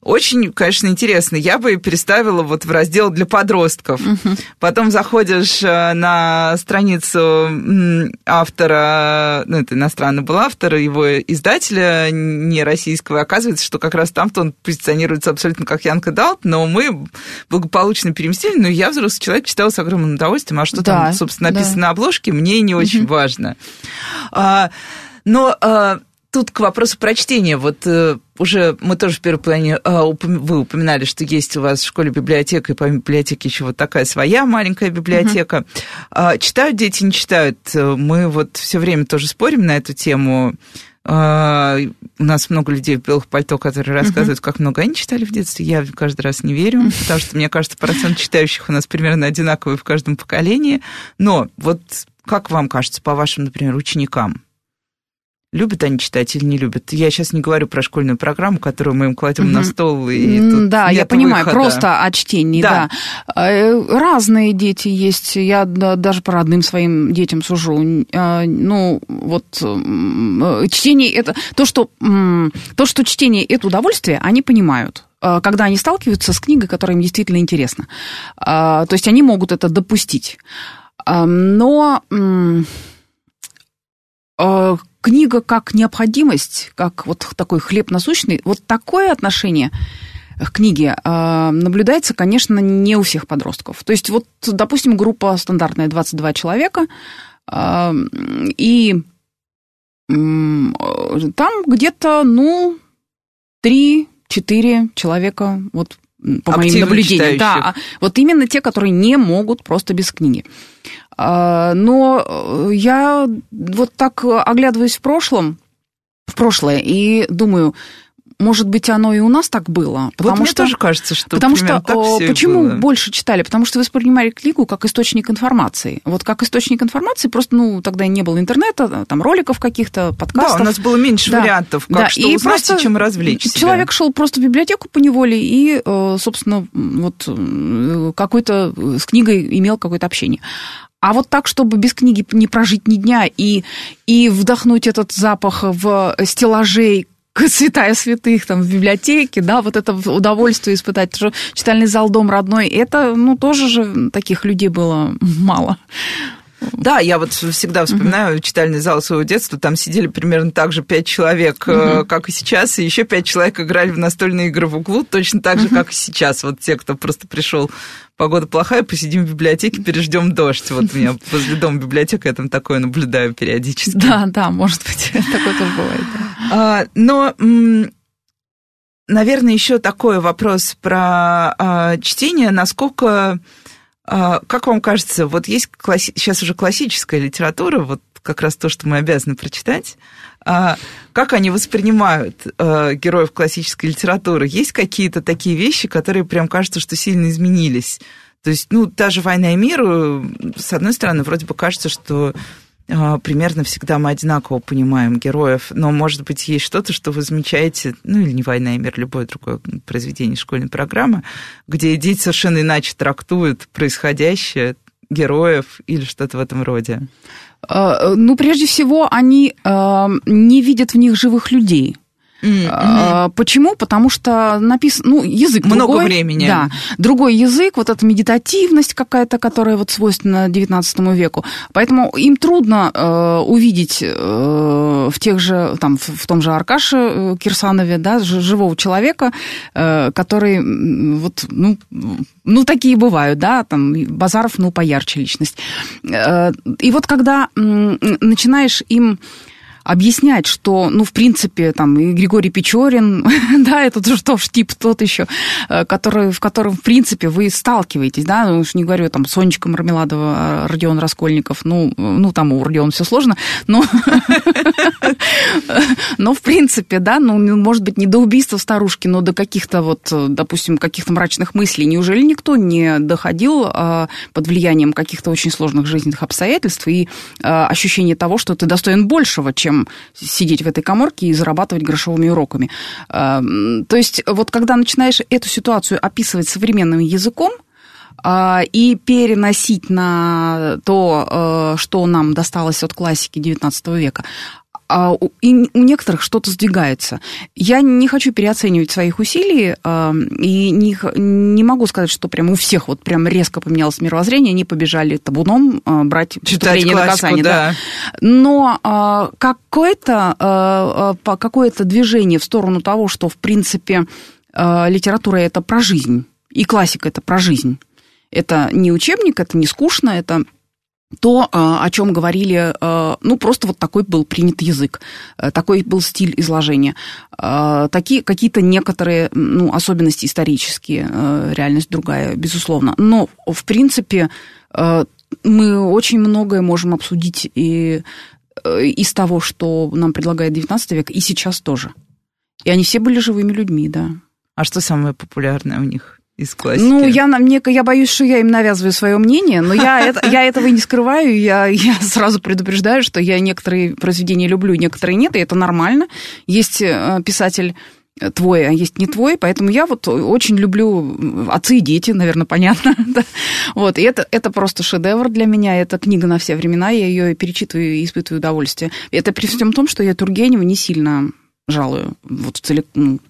очень, конечно, интересно. Я бы переставила вот в раздел для подростков. Угу. Потом заходишь э, на страницу автора, ну, это иностранный был автор, его издателя не российского, и оказывается, что как раз там-то он позиционируется абсолютно как Янка Далт, но мы благополучно переместили, но я взрослый человек читала с огромным удовольствием, а что да, там, собственно, написано да. на обложке, мне не очень угу. важно. А, но а, тут к вопросу прочтения. Вот э, уже мы тоже в первой плане а, вы упоминали, что есть у вас в школе библиотека, и по библиотеке еще вот такая своя маленькая библиотека. Uh-huh. Читают дети, не читают? Мы вот все время тоже спорим на эту тему. А, у нас много людей в белых пальто, которые рассказывают, uh-huh. как много они читали в детстве. Я каждый раз не верю, uh-huh. потому что, мне кажется, процент читающих у нас примерно одинаковый в каждом поколении. Но вот как вам кажется, по вашим, например, ученикам, Любят они читать или не любят? Я сейчас не говорю про школьную программу, которую мы им кладем угу. на стол. И тут да, я понимаю, выхода. просто о чтении, да. да. Э, разные дети есть. Я даже по родным своим детям сужу. А, ну, вот э, чтение это то, что то, что чтение это удовольствие, они понимают э, когда они сталкиваются с книгой, которая им действительно интересна. То есть они могут это допустить. Но книга как необходимость, как вот такой хлеб насущный, вот такое отношение к книге э, наблюдается, конечно, не у всех подростков. То есть вот, допустим, группа стандартная 22 человека, э, и там где-то, ну, 3-4 человека, вот по моим наблюдениям. Да, вот именно те, которые не могут просто без книги. А, но э, я вот так оглядываюсь в прошлом, в прошлое, и думаю, может быть, оно и у нас так было. Потому вот мне что, тоже кажется, что Потому что почему было. больше читали? Потому что воспринимали книгу как источник информации. Вот как источник информации, просто, ну, тогда не было интернета, там, роликов каких-то, подкастов. Да, у нас было меньше да. вариантов, как да. что и узнать, просто чем развлечь Человек шел просто в библиотеку по неволе и, э, собственно, вот э, какой-то с книгой имел какое-то общение. А вот так, чтобы без книги не прожить ни дня и, и вдохнуть этот запах в стеллажей, святая святых там в библиотеке, да, вот это удовольствие испытать, что читальный зал дом родной, это, ну, тоже же таких людей было мало. Да, я вот всегда вспоминаю uh-huh. читальный зал своего детства, там сидели примерно так же пять человек, uh-huh. как и сейчас, и еще пять человек играли в настольные игры в углу, точно так же, uh-huh. как и сейчас. Вот те, кто просто пришел, погода плохая, посидим в библиотеке, переждем дождь. Вот у меня возле дома библиотека, я там такое наблюдаю периодически. Да, да, может быть, такое тоже бывает. А, но наверное, еще такой вопрос про а, чтение, насколько а, как вам кажется, вот есть класси... сейчас уже классическая литература, вот как раз то, что мы обязаны прочитать, а, как они воспринимают а, героев классической литературы? Есть какие-то такие вещи, которые прям кажется, что сильно изменились? То есть, ну, та же «Война и мир», с одной стороны, вроде бы кажется, что а, примерно всегда мы одинаково понимаем героев, но, может быть, есть что-то, что вы замечаете, ну, или не «Война и мир», любое другое произведение школьной программы, где дети совершенно иначе трактуют происходящее, героев или что-то в этом роде? А, ну, прежде всего, они а, не видят в них живых людей. Mm-hmm. Почему? Потому что написан, ну, язык Много другой. времени. Да, другой язык, вот эта медитативность какая-то, которая вот свойственна XIX веку. Поэтому им трудно э, увидеть э, в тех же, там, в, в том же Аркаше э, Кирсанове, да, живого человека, э, который, вот, ну, ну, такие бывают, да, там, Базаров, ну, поярче личность. Э, и вот когда начинаешь им объяснять, что, ну, в принципе, там, и Григорий Печорин, да, это тоже тот тип тот еще, э, который, в котором, в принципе, вы сталкиваетесь, да, ну, уж не говорю, там, Сонечка Мармеладова, э, Родион Раскольников, ну, ну, там у Родиона все сложно, но, но, в принципе, да, ну, может быть, не до убийства старушки, но до каких-то вот, допустим, каких-то мрачных мыслей. Неужели никто не доходил а, под влиянием каких-то очень сложных жизненных обстоятельств и ощущение того, что ты достоин большего, чем сидеть в этой коморке и зарабатывать грошовыми уроками. Эм, то есть вот когда начинаешь эту ситуацию описывать современным языком, а, и переносить на то, э, что нам досталось от классики XIX века, а у, и у некоторых что-то сдвигается. Я не хочу переоценивать своих усилий э, и не, не могу сказать, что прям у всех вот прям резко поменялось мировоззрение, они побежали табуном э, брать классику, наказание. Да. Да. Но э, какое-то, э, какое-то движение в сторону того, что, в принципе, э, литература – это про жизнь, и классика – это про жизнь. Это не учебник, это не скучно, это то, а, о чем говорили, а, ну, просто вот такой был принят язык, э, такой был стиль изложения. А, такие какие-то некоторые ну, особенности исторические, э, реальность другая, безусловно. Но, в принципе, э, мы очень многое можем обсудить и из того, что нам предлагает XIX век, и сейчас тоже. И они все были живыми людьми, да. А что самое популярное у них? Из классики? Ну, я, мне, я боюсь, что я им навязываю свое мнение, но я, это, я этого не скрываю. Я, я сразу предупреждаю, что я некоторые произведения люблю, некоторые нет, и это нормально. Есть э, писатель твой, а есть не твой, поэтому я вот очень люблю «Отцы и дети», наверное, понятно. да. Вот, и это, это просто шедевр для меня, это книга на все времена, я ее перечитываю и испытываю удовольствие. Это при всем том, что я Тургенева не сильно жалую, вот целиком, ну,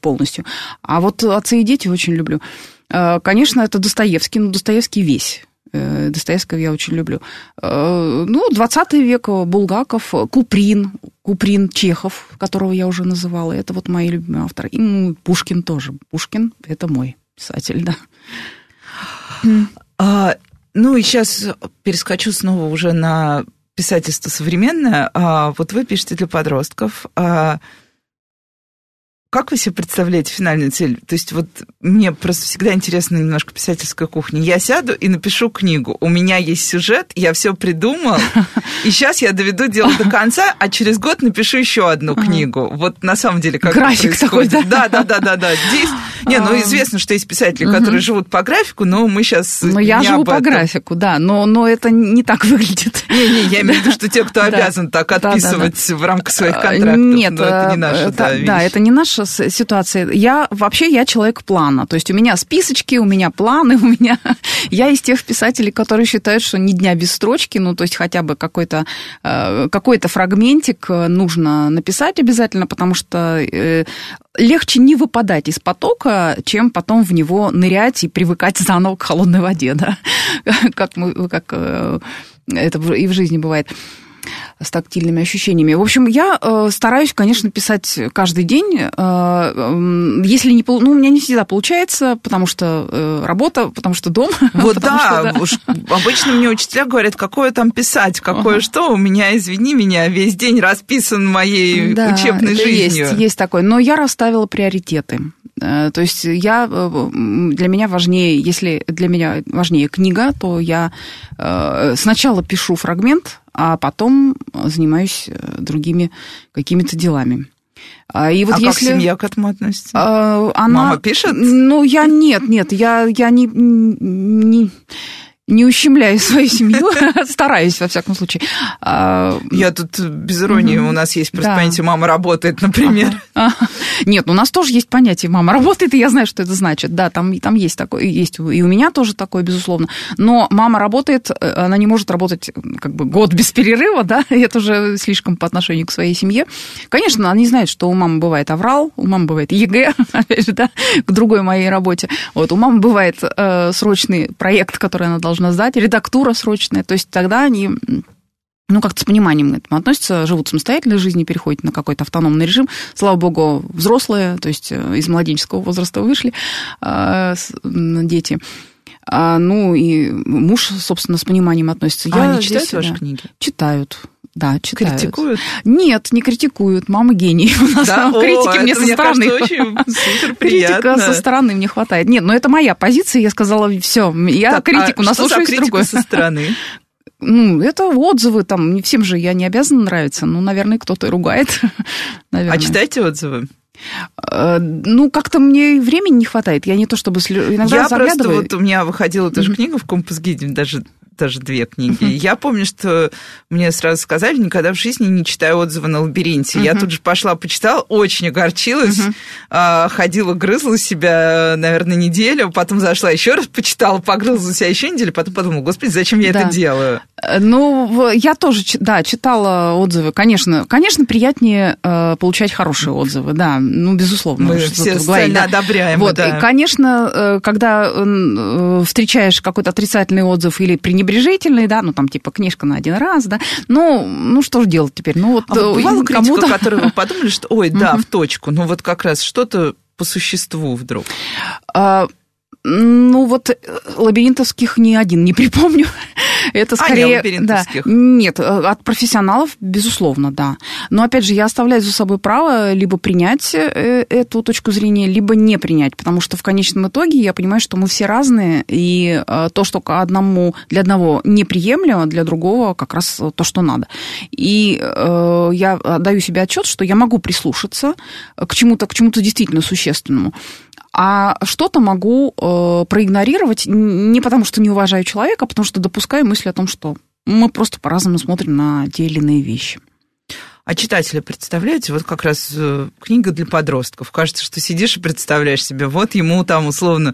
полностью. А вот «Отцы и дети» очень люблю. Э, конечно, это Достоевский, но Достоевский весь. Э, Достоевского я очень люблю. Э, ну, 20 век, Булгаков, Куприн, Куприн, Чехов, которого я уже называла, это вот мои любимые авторы. И Пушкин тоже. Пушкин – это мой писатель, да. А, ну и сейчас перескочу снова уже на писательство современное, а вот вы пишете для подростков. А как вы себе представляете финальную цель? То есть вот мне просто всегда интересно немножко писательская кухня. Я сяду и напишу книгу. У меня есть сюжет, я все придумал, и сейчас я доведу дело до конца, а через год напишу еще одну книгу. Вот на самом деле как График такой, да? Да, да, да, да, да. Здесь, не, ну известно, что есть писатели, которые живут по графику, но мы сейчас Ну я живу по графику, да, но, но это не так выглядит. Не-не, я имею в виду, что те, кто обязан так отписывать в рамках своих контрактов, Нет, это не наша Да, это не наша ситуации. Я вообще я человек плана. То есть у меня списочки, у меня планы, у меня... Я из тех писателей, которые считают, что ни дня без строчки, ну, то есть хотя бы какой-то э, какой-то фрагментик нужно написать обязательно, потому что э, легче не выпадать из потока, чем потом в него нырять и привыкать заново к холодной воде, да, как, мы, как э, это и в жизни бывает с тактильными ощущениями. В общем, я э, стараюсь, конечно, писать каждый день. Э, если не ну, у меня не всегда получается, потому что э, работа, потому что дом. Вот да, что, да. обычно мне учителя говорят, какое там писать, какое что. У меня, извини меня, весь день расписан моей да, учебной жизнью. Есть, есть такое. Но я расставила приоритеты. Э, то есть я, э, для меня важнее, если для меня важнее книга, то я э, сначала пишу фрагмент, а потом занимаюсь другими какими-то делами. А, и вот а если... как семья к этому относится? Она... Мама пишет? Ну, я нет, нет, я, я не, не, не ущемляю свою семью, стараюсь, во всяком случае. А, Я тут без иронии, у нас есть просто понятие «мама работает», например. Нет, у нас тоже есть понятие «мама работает», и я знаю, что это значит. Да, там, там есть такое, есть, и у меня тоже такое, безусловно. Но мама работает, э, она не может работать как бы год без перерыва, да, и это уже слишком по отношению к своей семье. Конечно, она не знает, что у мамы бывает аврал, у мамы бывает ЕГЭ, опять же, да, к другой моей работе. Вот, у мамы бывает э, срочный проект, который она должна должна сдать, редактура срочная. То есть тогда они ну, как-то с пониманием к этому относятся, живут самостоятельной жизнью, переходят на какой-то автономный режим. Слава богу, взрослые, то есть э, из младенческого возраста вышли э, дети. А, ну, и муж, собственно, с пониманием относится. А Я они читают здесь, ваши да, книги? Читают. Да, читают. Критикуют? Нет, не критикуют. Мама гений. У нас да? критики О, мне со стороны. Критика со стороны мне хватает. Нет, но это моя позиция. Я сказала, все, я так, критику а наслушаюсь другой. со стороны? Ну, это отзывы, там, не всем же я не обязана нравиться. Ну, наверное, кто-то ругает. Наверное. А читайте отзывы? Э, ну, как-то мне времени не хватает. Я не то чтобы иногда Я просто вот у меня выходила тоже книга в компас-гиде, даже тоже две книги. Я помню, что мне сразу сказали, никогда в жизни не читаю отзывы на лабиринте. Я тут же пошла, почитала, очень огорчилась, а, ходила, грызла себя, наверное, неделю, потом зашла еще раз, почитала, погрызла себя еще неделю, потом подумала, господи, зачем я да. это делаю? Э, ну, я тоже, да, читала отзывы. Конечно, конечно, приятнее э, получать хорошие отзывы, да, ну, безусловно. Мы все да. одобряем. Вот, да. и, конечно, э, когда встречаешь какой-то отрицательный отзыв или пренебрежительный, да, ну, там, типа, книжка на один раз, да, ну, ну, что же делать теперь? Ну, вот, а бывала критика, которую вы подумали, что, ой, да, в точку, ну, вот как раз что-то по существу вдруг? Ну, вот э, лабиринтовских ни один не припомню. Это скорее... А, нет, да, нет, э, от профессионалов, безусловно, да. Но, опять же, я оставляю за собой право либо принять э, эту точку зрения, либо не принять, потому что в конечном итоге я понимаю, что мы все разные, и то, что одному для одного неприемлемо, для другого как раз то, что надо. И я даю себе отчет, что я могу прислушаться к чему-то, к чему-то действительно существенному а что-то могу э, проигнорировать не потому, что не уважаю человека, а потому что допускаю мысль о том, что мы просто по-разному смотрим на те или иные вещи. А читателя представляете, вот как раз э, книга для подростков. Кажется, что сидишь и представляешь себе, вот ему там условно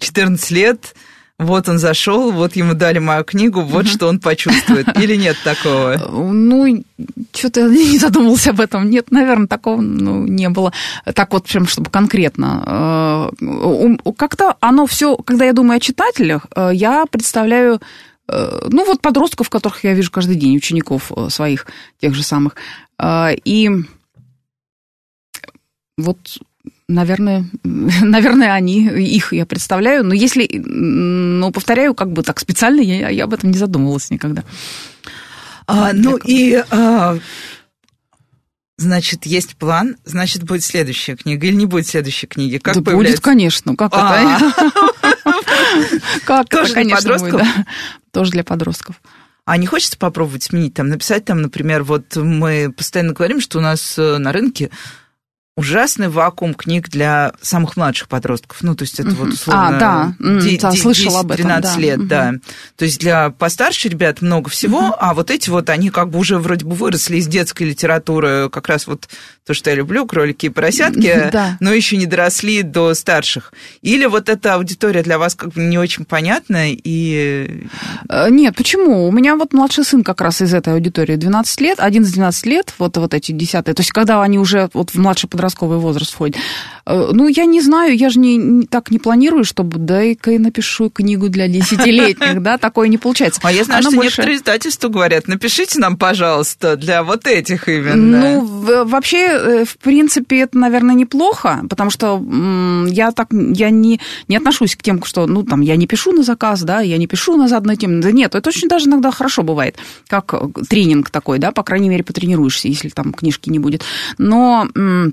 14 лет, вот он зашел, вот ему дали мою книгу, вот что он почувствует. Или нет такого? Ну, что-то я не задумался об этом. Нет, наверное, такого ну, не было. Так вот, прям, чтобы конкретно. Э, как-то оно все, когда я думаю о читателях, э, я представляю э, ну, вот подростков, которых я вижу каждый день, учеников своих, тех же самых. И вот Наверное, наверное, они, их я представляю. Но если, ну, повторяю, как бы так специально, я, я об этом не задумывалась никогда. А, ну и, а, значит, есть план, значит, будет следующая книга или не будет следующей книги? Как да появляется? будет, конечно. Как а. это? Как Тоже для подростков? Тоже для подростков. А не хочется попробовать сменить, там, написать там, например, вот мы постоянно говорим, что у нас э, на рынке ужасный вакуум книг для самых младших подростков. Ну, то есть это uh-huh. вот условно... А, да, да слышала об этом. 13 да. лет, uh-huh. да. То есть для постарше ребят много всего, uh-huh. а вот эти вот, они как бы уже вроде бы выросли из детской литературы, как раз вот то, что я люблю, кролики и поросятки, да. но еще не доросли до старших. Или вот эта аудитория для вас как бы не очень понятна и... Э, нет, почему? У меня вот младший сын как раз из этой аудитории 12 лет, 11-12 лет, вот, вот эти десятые. То есть когда они уже вот в младший подростковый возраст входят. Э, ну, я не знаю, я же не, не, так не планирую, чтобы дай-ка я напишу книгу для десятилетних, да, такое не получается. А я знаю, что некоторые издательства говорят, напишите нам, пожалуйста, для вот этих именно. Ну, вообще Э, в принципе, это, наверное, неплохо, потому что я так, я не, не отношусь к тем, что, ну, там, я не пишу на заказ, да, я не пишу на заданную тему. Да нет, это очень даже иногда хорошо бывает, как тренинг такой, да, по крайней мере, потренируешься, если там книжки не будет. Но э,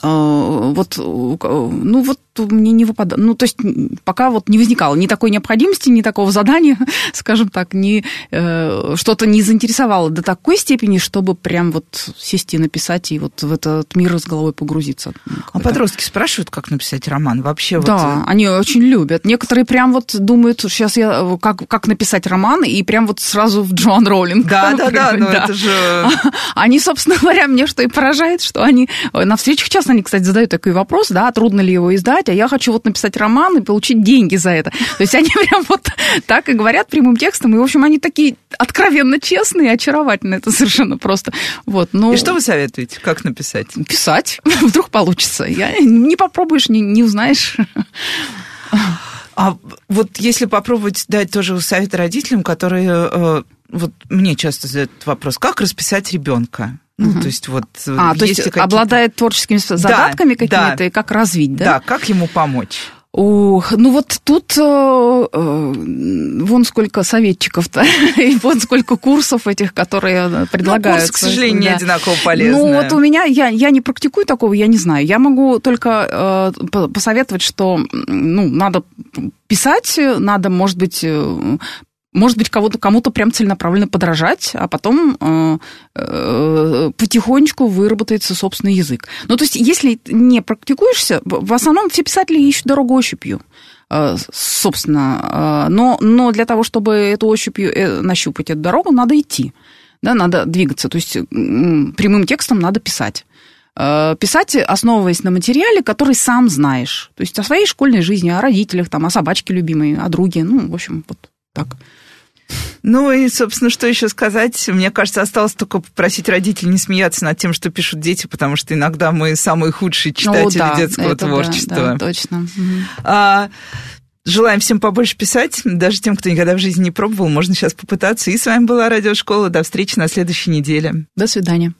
вот, э, ну вот мне не выпадало. Ну, то есть пока вот не возникало ни такой необходимости, ни такого задания, скажем так, ни э, что-то не заинтересовало до такой степени, чтобы прям вот сесть и написать и вот в этот мир с головой погрузиться. А подростки спрашивают, как написать роман вообще? Да, вот... Э, они очень любят. Некоторые прям вот думают, сейчас я как, как написать роман, и прям вот сразу в Джоан Роулинг. Да, да, да, ну это же... Они, собственно говоря, мне что и поражает, что они на встречах часто они, кстати, задают такой вопрос, да, трудно ли его издать, а я хочу вот написать роман и получить деньги за это. То есть они прям вот так и говорят прямым текстом, и, в общем, они такие откровенно честные, очаровательные, это совершенно просто. Вот, но... И что вы советуете, как написать? Писать, вдруг получится. Я не попробуешь, не, не узнаешь. А вот если попробовать дать тоже совет родителям, которые э, вот мне часто задают вопрос, как расписать ребенка? Ну, угу. то есть вот... Э, а, то есть обладает творческими задатками да, какими-то, да. и как развить, да? Да, как ему помочь? Ох, ну вот тут э, э, вон сколько советчиков-то, и вон сколько курсов этих, которые предлагают. Ну, курс, к сожалению, да. не одинаково полезный. Ну вот у меня, я, я не практикую такого, я не знаю. Я могу только э, посоветовать, что ну, надо писать, надо, может быть, э, может быть, кого-то, кому-то прям целенаправленно подражать, а потом э, э, потихонечку выработается собственный язык. Ну, то есть, если не практикуешься, в основном все писатели ищут дорогу ощупью. собственно. Но, но для того, чтобы эту ощупью нащупать эту дорогу, надо идти. Да, надо двигаться. То есть прямым текстом надо писать. Писать, основываясь на материале, который сам знаешь. То есть о своей школьной жизни, о родителях, там, о собачке любимой, о друге. Ну, в общем, вот так. Ну и, собственно, что еще сказать? Мне кажется, осталось только попросить родителей не смеяться над тем, что пишут дети, потому что иногда мы самые худшие читатели О, да, детского творчества. Да, да, точно. А, Желаем всем побольше писать, даже тем, кто никогда в жизни не пробовал, можно сейчас попытаться. И с вами была Радиошкола. До встречи на следующей неделе. До свидания.